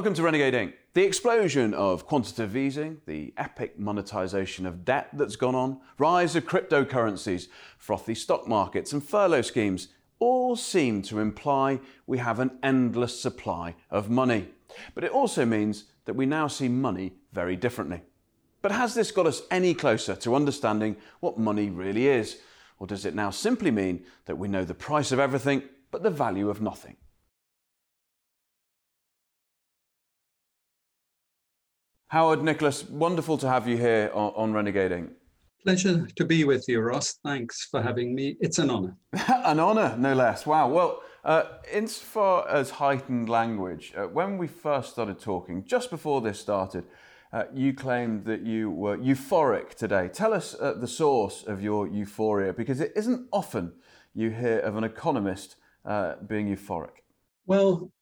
Welcome to Renegade Inc. The explosion of quantitative easing, the epic monetization of debt that's gone on, rise of cryptocurrencies, frothy stock markets, and furlough schemes all seem to imply we have an endless supply of money. But it also means that we now see money very differently. But has this got us any closer to understanding what money really is? Or does it now simply mean that we know the price of everything but the value of nothing? Howard Nicholas, wonderful to have you here on, on Renegade Inc. Pleasure to be with you, Ross. Thanks for having me. It's an honor. an honor, no less. Wow. Well, uh, insofar as heightened language, uh, when we first started talking, just before this started, uh, you claimed that you were euphoric today. Tell us uh, the source of your euphoria, because it isn't often you hear of an economist uh, being euphoric. Well,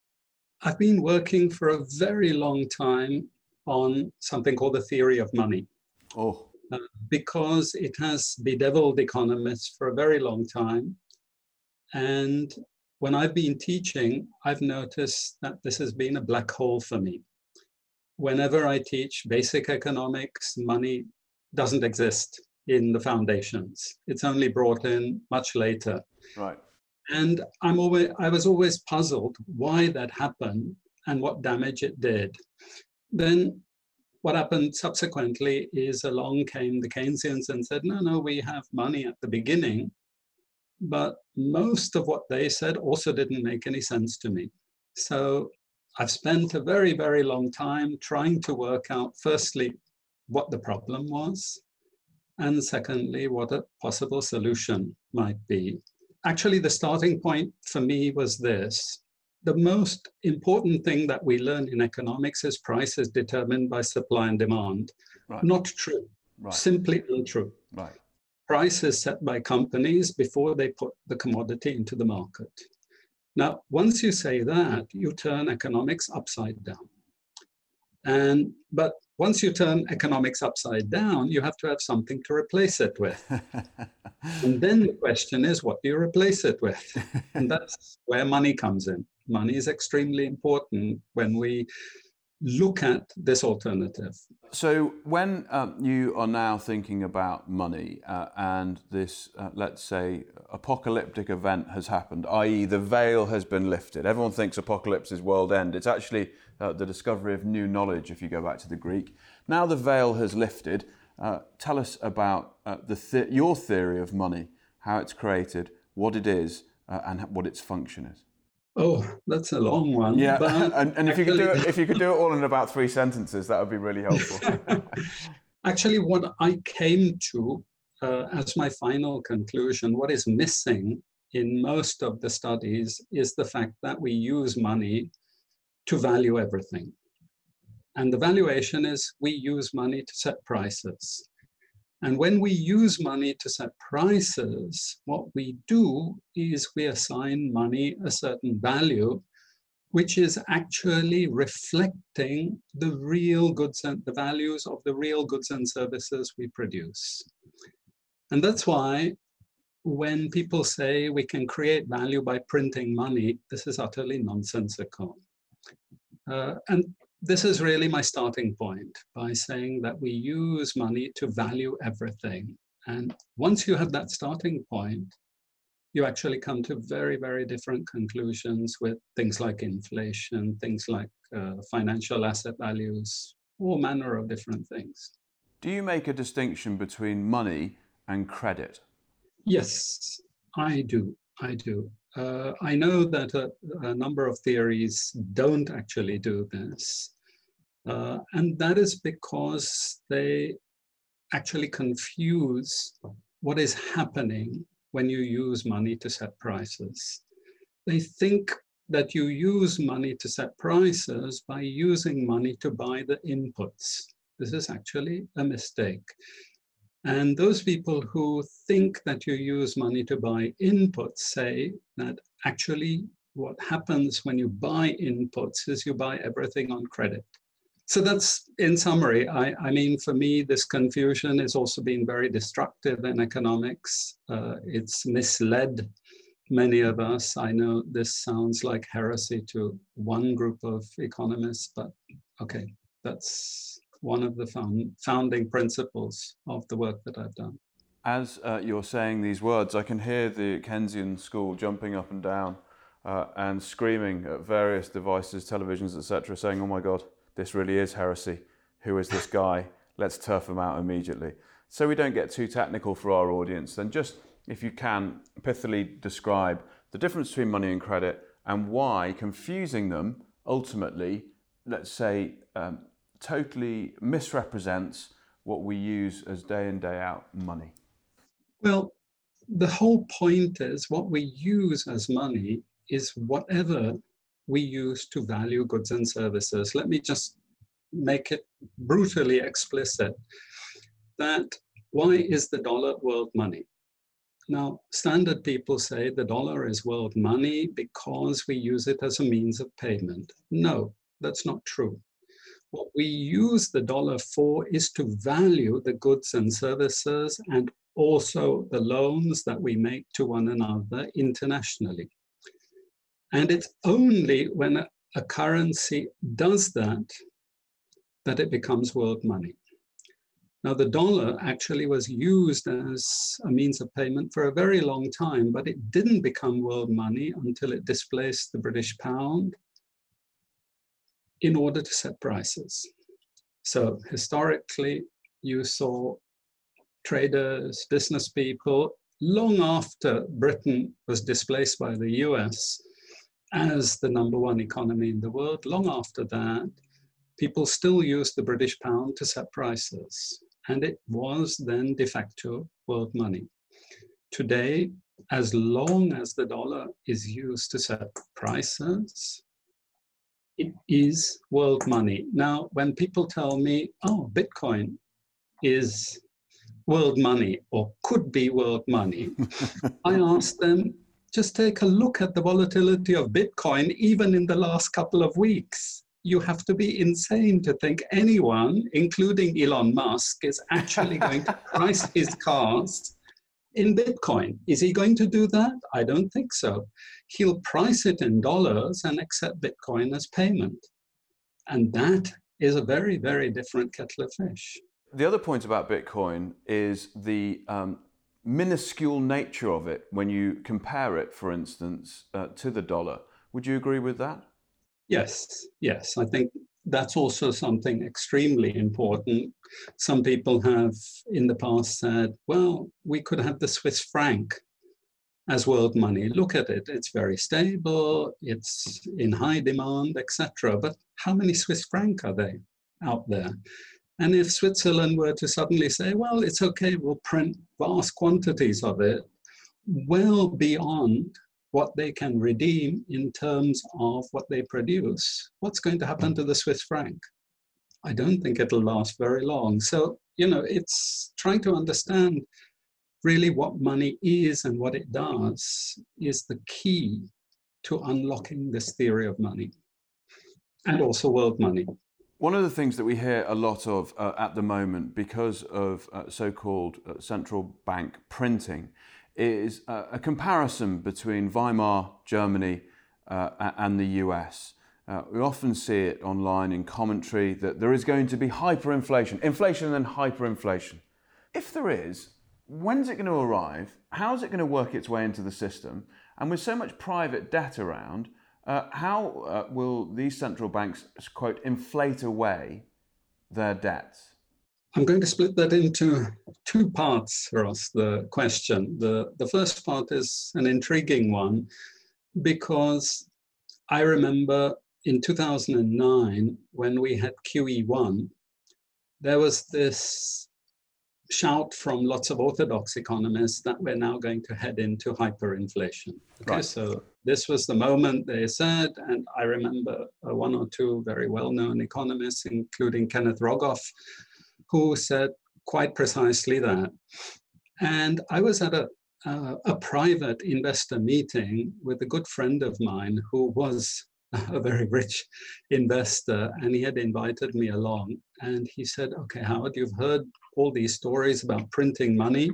I've been working for a very long time on something called the theory of money. Oh. Uh, because it has bedeviled economists for a very long time. And when I've been teaching, I've noticed that this has been a black hole for me. Whenever I teach basic economics, money doesn't exist in the foundations. It's only brought in much later. Right. And I'm always I was always puzzled why that happened and what damage it did. Then what happened subsequently is along came the Keynesians and said, no, no, we have money at the beginning. But most of what they said also didn't make any sense to me. So I've spent a very, very long time trying to work out, firstly, what the problem was, and secondly, what a possible solution might be. Actually, the starting point for me was this the most important thing that we learn in economics is price is determined by supply and demand. Right. Not true. Right. Simply untrue. Right. Price is set by companies before they put the commodity into the market. Now, once you say that, you turn economics upside down. And but once you turn economics upside down, you have to have something to replace it with. and then the question is, what do you replace it with? And that's where money comes in. Money is extremely important when we look at this alternative. So, when um, you are now thinking about money uh, and this, uh, let's say, apocalyptic event has happened, i.e., the veil has been lifted, everyone thinks apocalypse is world end. It's actually uh, the discovery of new knowledge, if you go back to the Greek. Now the veil has lifted. Uh, tell us about uh, the th- your theory of money, how it's created, what it is, and what its function is. Oh, that's a long one. Yeah, and, and if you could do it, if you could do it all in about three sentences, that would be really helpful. actually, what I came to uh, as my final conclusion, what is missing in most of the studies is the fact that we use money to value everything. And the valuation is we use money to set prices. And when we use money to set prices, what we do is we assign money a certain value, which is actually reflecting the real goods and the values of the real goods and services we produce. And that's why when people say we can create value by printing money, this is utterly nonsensical. Uh, and this is really my starting point by saying that we use money to value everything. And once you have that starting point, you actually come to very, very different conclusions with things like inflation, things like uh, financial asset values, all manner of different things. Do you make a distinction between money and credit? Yes, I do. I do. Uh, I know that a, a, number of theories don't actually do this. Uh, and that is because they actually confuse what is happening when you use money to set prices. They think that you use money to set prices by using money to buy the inputs. This is actually a mistake. And those people who think that you use money to buy inputs say that actually what happens when you buy inputs is you buy everything on credit. So that's in summary. I, I mean, for me, this confusion has also been very destructive in economics. Uh, it's misled many of us, I know this sounds like heresy to one group of economists, but okay, that's one of the found, founding principles of the work that I've done. As uh, you're saying these words, I can hear the Keynesian school jumping up and down uh, and screaming at various devices, televisions, etc., saying, "Oh my God, this really is heresy. Who is this guy? Let's turf him out immediately." So we don't get too technical for our audience, then just if you can pithily describe the difference between money and credit and why confusing them ultimately, let's say, um, totally misrepresents what we use as day in, day out money? Well, the whole point is what we use as money is whatever we use to value goods and services. Let me just make it brutally explicit that why is the dollar world money? Now, standard people say the dollar is world money because we use it as a means of payment. No, that's not true. What we use the dollar for is to value the goods and services and also the loans that we make to one another internationally. And it's only when a currency does that that it becomes world money. Now, the dollar actually was used as a means of payment for a very long time, but it didn't become world money until it displaced the British pound in order to set prices. So, historically, you saw traders, business people, long after Britain was displaced by the US as the number one economy in the world, long after that, people still used the British pound to set prices and it was then de facto world money. Today, as long as the dollar is used to set prices, it is world money. Now, when people tell me, oh, Bitcoin is world money or could be world money, I ask them, just take a look at the volatility of Bitcoin, even in the last couple of weeks you have to be insane to think anyone, including Elon Musk, is actually going to price his cars in Bitcoin. Is he going to do that? I don't think so. He'll price it in dollars and accept Bitcoin as payment. And that is a very, very different kettle of fish. The other point about Bitcoin is the um, minuscule nature of it when you compare it, for instance, uh, to the dollar. Would you agree with that? Yes, yes. I think that's also something extremely important. Some people have in the past said, well, we could have the Swiss franc as world money. Look at it, it's very stable, it's in high demand, etc. But how many Swiss franc are they out there? And if Switzerland were to suddenly say, well, it's okay, we'll print vast quantities of it, well beyond what they can redeem in terms of what they produce, what's going to happen to the Swiss franc? I don't think it'll last very long. So, you know, it's trying to understand really what money is and what it does is the key to unlocking this theory of money and also world money. One of the things that we hear a lot of uh, at the moment because of uh, so called uh, central bank printing is a comparison between Weimar Germany uh, and the US. Uh, we often see it online in commentary that there is going to be hyperinflation, inflation and hyperinflation. If there is, when's it going to arrive? How is it going to work its way into the system? And with so much private debt around, uh, how uh, will these central banks, quote, inflate away their debts? I'm going to split that into two parts, Ross, the question. The, the first part is an intriguing one because I remember in 2009 when we had QE1, there was this shout from lots of orthodox economists that we're now going to head into hyperinflation. Okay, right. so this was the moment they said, and I remember uh, one or two very well-known economists, including Kenneth Rogoff, who said quite precisely that. And I was at a, a private investor meeting with a good friend of mine who was a very rich investor, and he had invited me along. And he said, Okay, Howard, you've heard all these stories about printing money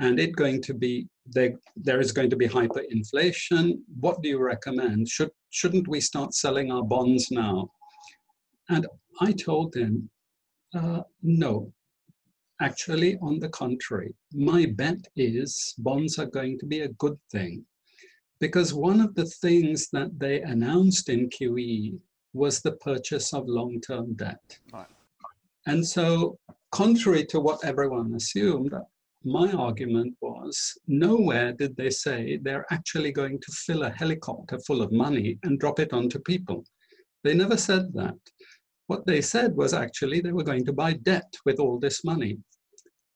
and it going to be they, there is going to be hyperinflation. What do you recommend? Should, shouldn't we start selling our bonds now? And I told him, uh, no. Actually, on the contrary, my bet is bonds are going to be a good thing. Because one of the things that they announced in QE was the purchase of long term debt. Right. And so, contrary to what everyone assumed, my argument was nowhere did they say they're actually going to fill a helicopter full of money and drop it onto people. They never said that. What they said was actually they were going to buy debt with all this money.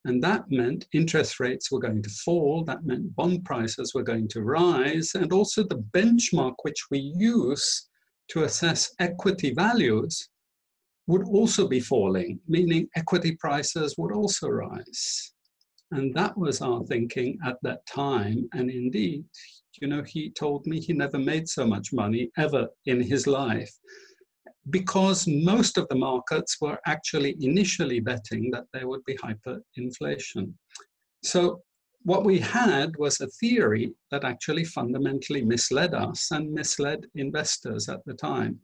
And that meant interest rates were going to fall, that meant bond prices were going to rise, and also the benchmark which we use to assess equity values would also be falling, meaning equity prices would also rise. And that was our thinking at that time. And indeed, you know, he told me he never made so much money ever in his life because most of the markets were actually initially betting that there would be hyperinflation. So what we had was a theory that actually fundamentally misled us and misled investors at the time.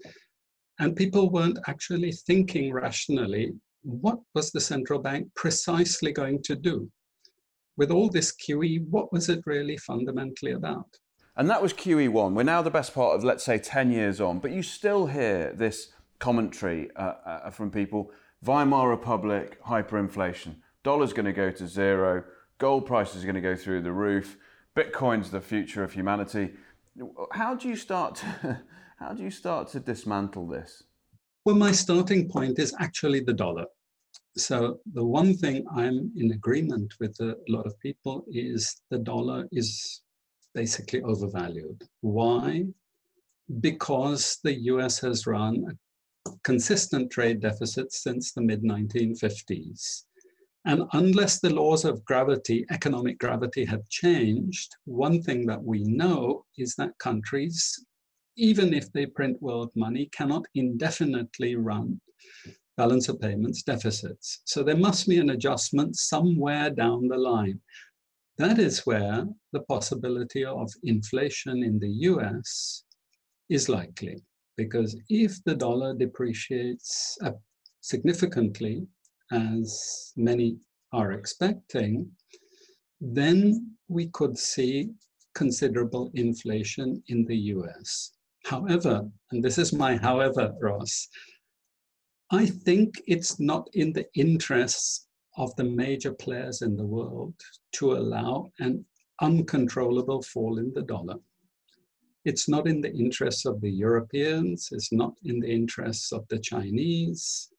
And people weren't actually thinking rationally what was the central bank precisely going to do? with all this QE, what was it really fundamentally about? And that was QE1. We're now the best part of, let's say, 10 years on, but you still hear this commentary uh, uh, from people Weimar Republic, hyperinflation. Dollar's going to go to zero, gold prices are going to go through the roof, Bitcoin's the future of humanity. How do you start to, how do you start to dismantle this? Well, my starting point is actually the dollar so the one thing I'm in agreement with a lot of people is the dollar is basically overvalued. Why? Because the US has run a consistent trade deficit since the mid 1950s. And unless the laws of gravity, economic gravity, have changed, one thing that we know is that countries, even if they print world money, cannot indefinitely run balance of payments deficits. So there must be an adjustment somewhere down the line. That is where the possibility of inflation in the US is likely, because if the dollar depreciates significantly, as many are expecting, then we could see considerable inflation in the US. However, and this is my however, Ross, I think it's not in the interests of the major players in the world to allow an uncontrollable fall in the dollar. It's not in the interests of the Europeans, it's not in the interests of the Chinese,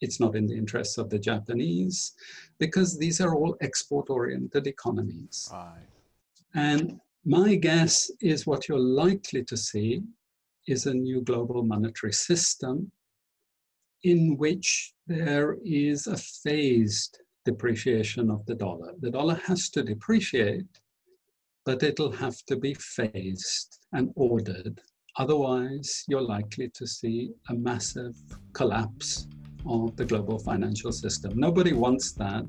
it's not in the interests of the Japanese, because these are all export oriented economies. Right. And my guess is what you're likely to see is a new global monetary system in which there is a phased depreciation of the dollar. The dollar has to depreciate, but it'll have to be phased and ordered. Otherwise, you're likely to see a massive collapse of the global financial system. Nobody wants that,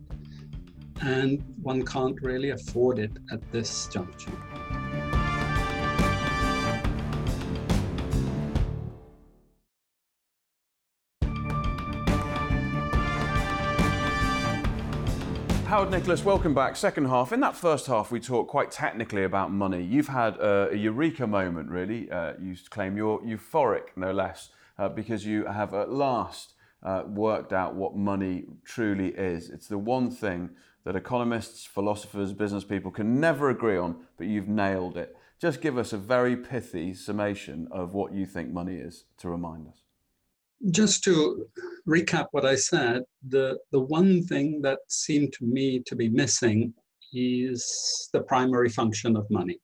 and one can't really afford it at this juncture. Howard Nicholas, welcome back. Second half. In that first half, we talked quite technically about money. You've had a, a eureka moment, really. Uh, you claim you're euphoric, no less, uh, because you have at last uh, worked out what money truly is. It's the one thing that economists, philosophers, business people can never agree on, but you've nailed it. Just give us a very pithy summation of what you think money is to remind us just to recap what I said, the, the one thing that seemed to me to be missing is the primary function of money.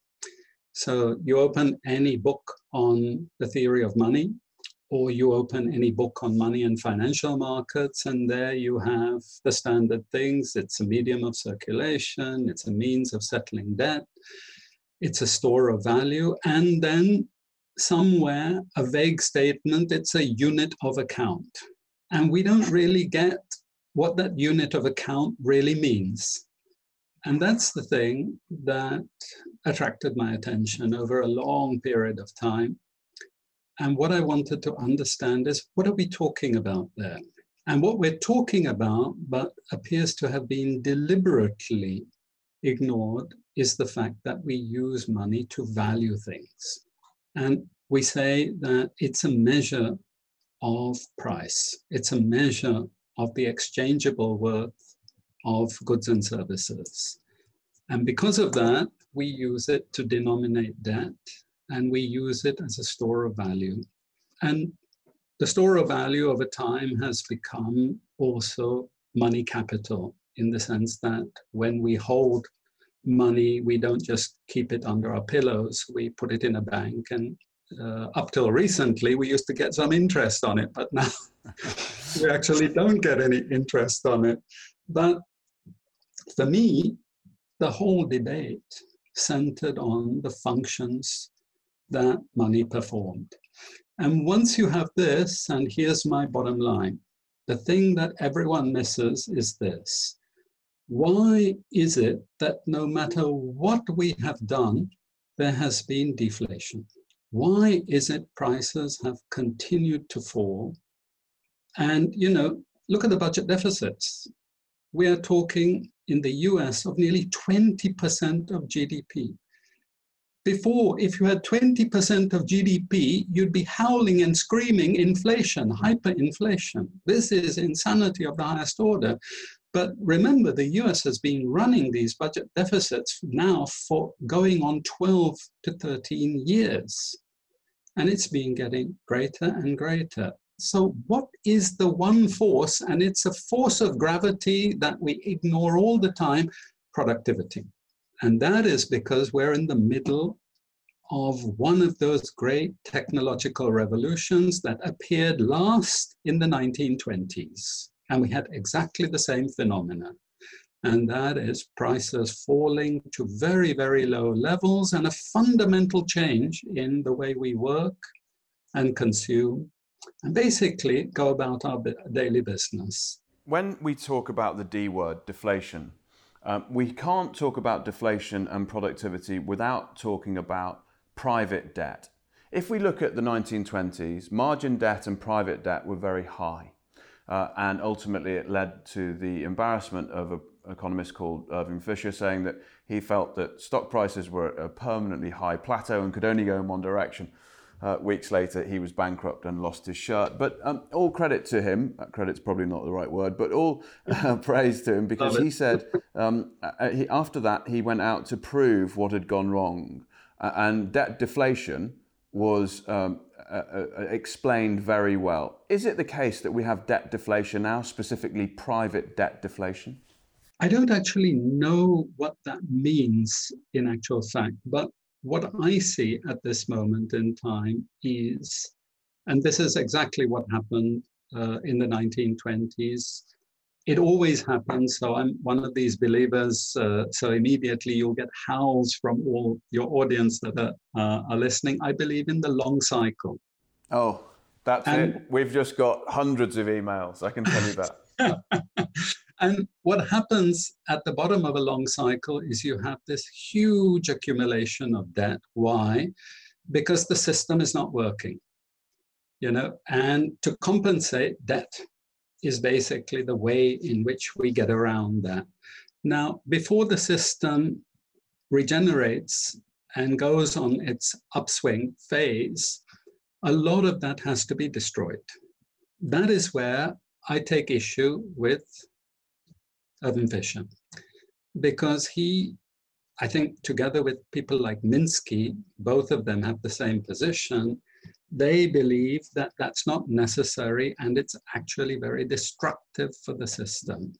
So you open any book on the theory of money, or you open any book on money and financial markets, and there you have the standard things. It's a medium of circulation, it's a means of settling debt, it's a store of value, and then somewhere a vague statement, it's a unit of account. And we don't really get what that unit of account really means. And that's the thing that attracted my attention over a long period of time. And what I wanted to understand is what are we talking about there? And what we're talking about, but appears to have been deliberately ignored, is the fact that we use money to value things. And we say that it's a measure of price, it's a measure of the exchangeable worth of goods and services. And because of that, we use it to denominate debt and we use it as a store of value. And the store of value over time has become also money capital in the sense that when we hold money, we don't just keep it under our pillows, we put it in a bank. And uh, up till recently, we used to get some interest on it, but now we actually don't get any interest on it. But for me, the whole debate centered on the functions that money performed. And once you have this, and here's my bottom line the thing that everyone misses is this. Why is it that no matter what we have done, there has been deflation? Why is it prices have continued to fall? And, you know, look at the budget deficits. We are talking in the US of nearly 20% of GDP. Before, if you had 20% of GDP, you'd be howling and screaming inflation, hyperinflation. This is insanity of the highest order. But remember, the US has been running these budget deficits now for going on 12 to 13 years. And it's been getting greater and greater. So, what is the one force? And it's a force of gravity that we ignore all the time productivity. And that is because we're in the middle of one of those great technological revolutions that appeared last in the 1920s. And we had exactly the same phenomena. And that is prices falling to very, very low levels and a fundamental change in the way we work and consume and basically go about our daily business. When we talk about the D word, deflation, um, we can't talk about deflation and productivity without talking about private debt. If we look at the 1920s, margin debt and private debt were very high. Uh, and ultimately, it led to the embarrassment of an economist called Irving Fisher saying that he felt that stock prices were at a permanently high plateau and could only go in one direction. Uh, weeks later, he was bankrupt and lost his shirt. But um, all credit to him. Uh, credit's probably not the right word, but all uh, praise to him because he said um, uh, he, after that he went out to prove what had gone wrong, uh, and debt deflation was um, explained very well. Is it the case that we have debt deflation now, specifically private debt deflation? I don't actually know what that means in actual fact, but what I see at this moment in time is, and this is exactly what happened uh, in the 1920s. It always happens. So I'm one of these believers. Uh, so immediately you'll get howls from all your audience that are, uh, are listening. I believe in the long cycle. Oh, that's and, it. We've just got hundreds of emails. I can tell you that. And what happens at the bottom of a long cycle is you have this huge accumulation of debt. Why? Because the system is not working. You know, and to compensate, debt is basically the way in which we get around that. Now, before the system regenerates and goes on its upswing phase, a lot of that has to be destroyed. That is where I take issue with Irving Fisher, because he, I think, together with people like Minsky, both of them have the same position. They believe that that's not necessary and it's actually very destructive for the system.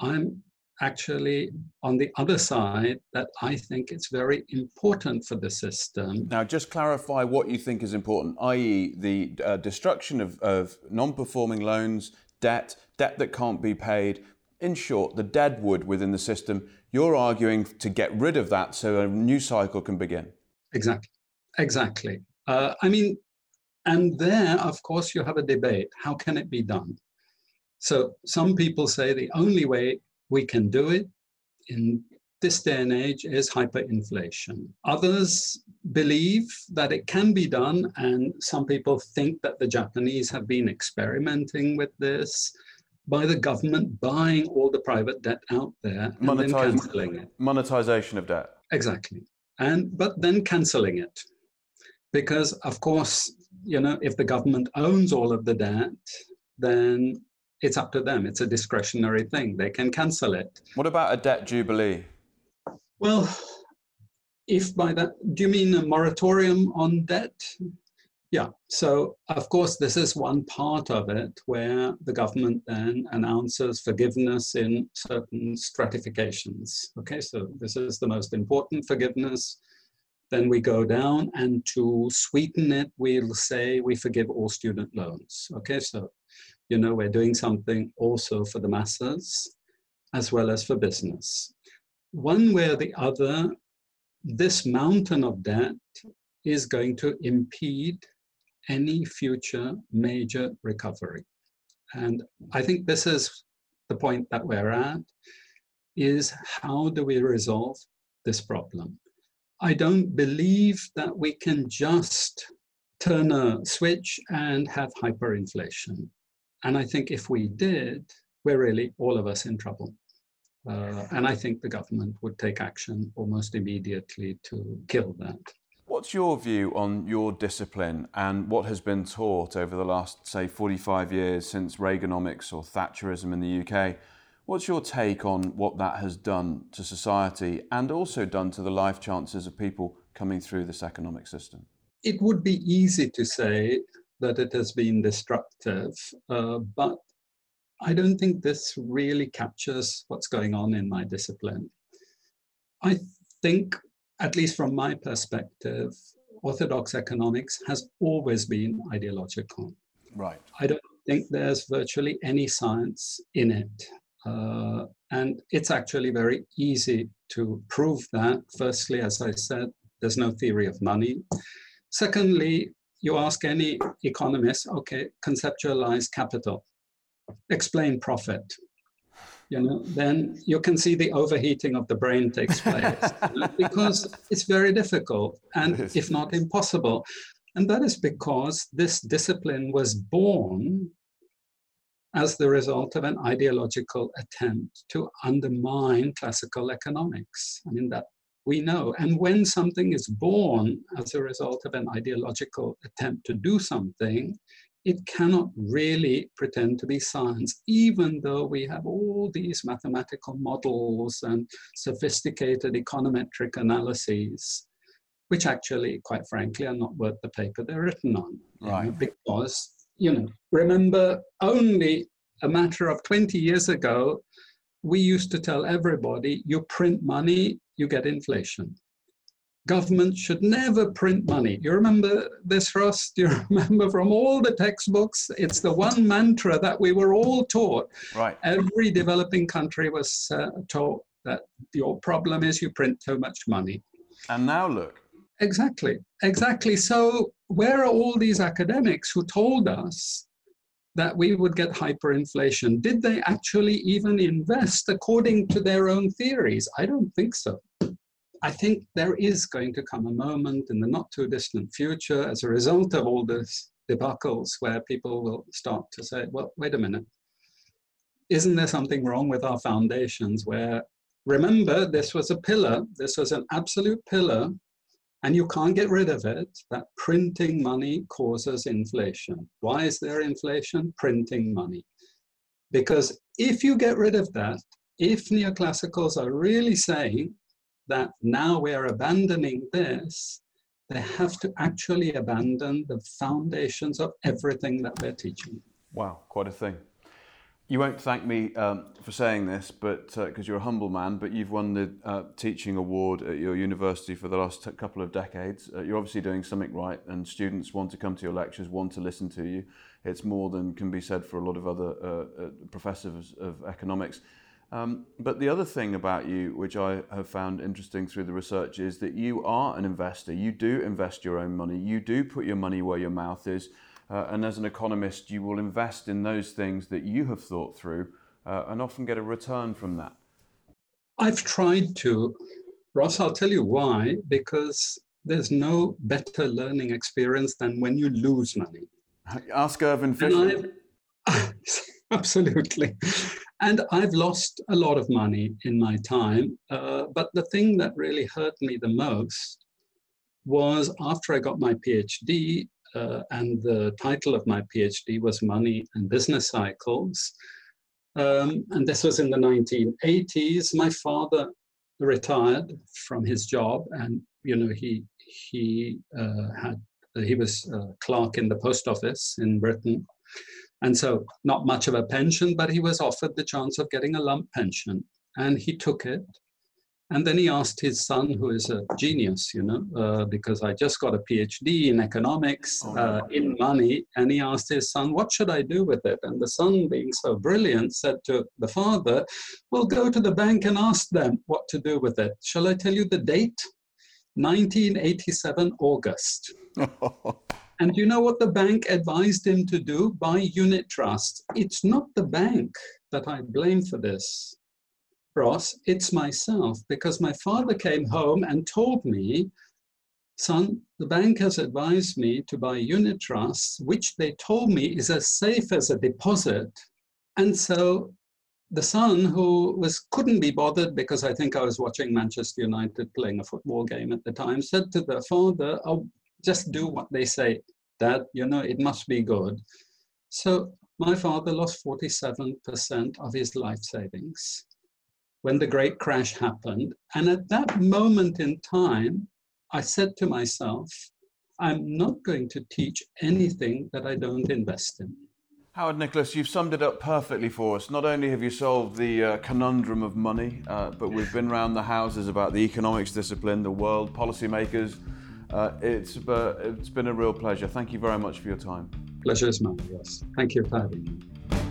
I'm actually on the other side that I think it's very important for the system. Now, just clarify what you think is important, i.e., the uh, destruction of, of non performing loans, debt, debt that can't be paid, in short, the dead wood within the system, you're arguing to get rid of that so a new cycle can begin. Exactly. Exactly. Uh, I mean, and there, of course, you have a debate. How can it be done? So some people say the only way we can do it in this day and age is hyperinflation. Others believe that it can be done, and some people think that the Japanese have been experimenting with this by the government buying all the private debt out there and then cancelling it. Monetization of debt. Exactly. And but then cancelling it. Because of course, you know, if the government owns all of the debt, then it's up to them. It's a discretionary thing. They can cancel it. What about a debt jubilee? Well, if by that, do you mean a moratorium on debt? Yeah, so of course, this is one part of it where the government then announces forgiveness in certain stratifications. Okay, so this is the most important forgiveness. Then we go down, and to sweeten it, we'll say we forgive all student loans. Okay, so you know, we're doing something also for the masses as well as for business one way or the other, this mountain of debt is going to impede any future major recovery. And I think this is the point that we're at, is how do we resolve this problem? I don't believe that we can just turn a switch and have hyperinflation. And I think if we did, we're really all of us in trouble. Uh, and I think the government would take action almost immediately to kill that. What's your view on your discipline and what has been taught over the last, say, 45 years since Reaganomics or Thatcherism in the UK? What's your take on what that has done to society and also done to the life chances of people coming through this economic system? It would be easy to say that it has been destructive, uh, but I don't think this really captures what's going on in my discipline. I think, at least from my perspective, orthodox economics has always been ideological. Right. I don't think there's virtually any science in it. Uh, and it's actually very easy to prove that. Firstly, as I said, there's no theory of money. Secondly, you ask any economist, okay, conceptualize capital explain profit you know then you can see the overheating of the brain takes place because it's very difficult and if not impossible and that is because this discipline was born as the result of an ideological attempt to undermine classical economics i mean that we know and when something is born as a result of an ideological attempt to do something it cannot really pretend to be science, even though we have all these mathematical models and sophisticated econometric analyses, which actually, quite frankly, are not worth the paper they're written on. Right. You know, because, you know, remember only a matter of 20 years ago, we used to tell everybody you print money, you get inflation government should never print money. You remember this, Ross? Do you remember from all the textbooks? It's the one mantra that we were all taught. Right. Every developing country was uh, taught that your problem is you print too much money. And now look. Exactly, exactly. So, where are all these academics who told us that we would get hyperinflation? Did they actually even invest according to their own theories? I don't think so. I think there is going to come a moment in the not too distant future as a result of all this debacles where people will start to say, well, wait a minute. Isn't there something wrong with our foundations where, remember, this was a pillar, this was an absolute pillar, and you can't get rid of it, that printing money causes inflation. Why is there inflation? Printing money. Because if you get rid of that, if neoclassicals are really saying that now we are abandoning this, they have to actually abandon the foundations of everything that they're teaching. Wow, quite a thing. You won't thank me um, for saying this, but because uh, you're a humble man, but you've won the uh, teaching award at your university for the last t- couple of decades. Uh, you're obviously doing something right, and students want to come to your lectures, want to listen to you. It's more than can be said for a lot of other uh, uh, professors of economics. Um, but the other thing about you, which I have found interesting through the research, is that you are an investor. You do invest your own money. You do put your money where your mouth is. Uh, and as an economist, you will invest in those things that you have thought through uh, and often get a return from that. I've tried to. Ross, I'll tell you why. Because there's no better learning experience than when you lose money. Ask Irving Fisher. Absolutely. And I've lost a lot of money in my time. Uh, but the thing that really hurt me the most was after I got my PhD, uh, and the title of my PhD was Money and Business Cycles. Um, and this was in the 1980s. My father retired from his job, and you know he he uh, had he was a clerk in the post office in Britain, and so not much of a pension, but he was offered the chance of getting a lump pension, and he took it. And then he asked his son, who is a genius, you know, uh, because I just got a PhD in economics, oh, uh, in money, and he asked his son, What should I do with it? And the son, being so brilliant, said to the father, Well, go to the bank and ask them what to do with it. Shall I tell you the date? 1987 August. and you know what the bank advised him to do? Buy unit trust. It's not the bank that I blame for this, Ross. It's myself because my father came home and told me, son, the bank has advised me to buy unit trusts, which they told me is as safe as a deposit. And so the son, who was couldn't be bothered because I think I was watching Manchester United playing a football game at the time, said to the father, "Oh, just do what they say, Dad. You know it must be good." So my father lost 47% of his life savings when the great crash happened, and at that moment in time, I said to myself, "I'm not going to teach anything that I don't invest in." Howard Nicholas, you've summed it up perfectly for us. Not only have you solved the uh, conundrum of money, uh, but we've been round the houses about the economics discipline, the world, policymakers. Uh, it's, uh, it's been a real pleasure. Thank you very much for your time. Pleasure is mine, yes. Thank you for having me.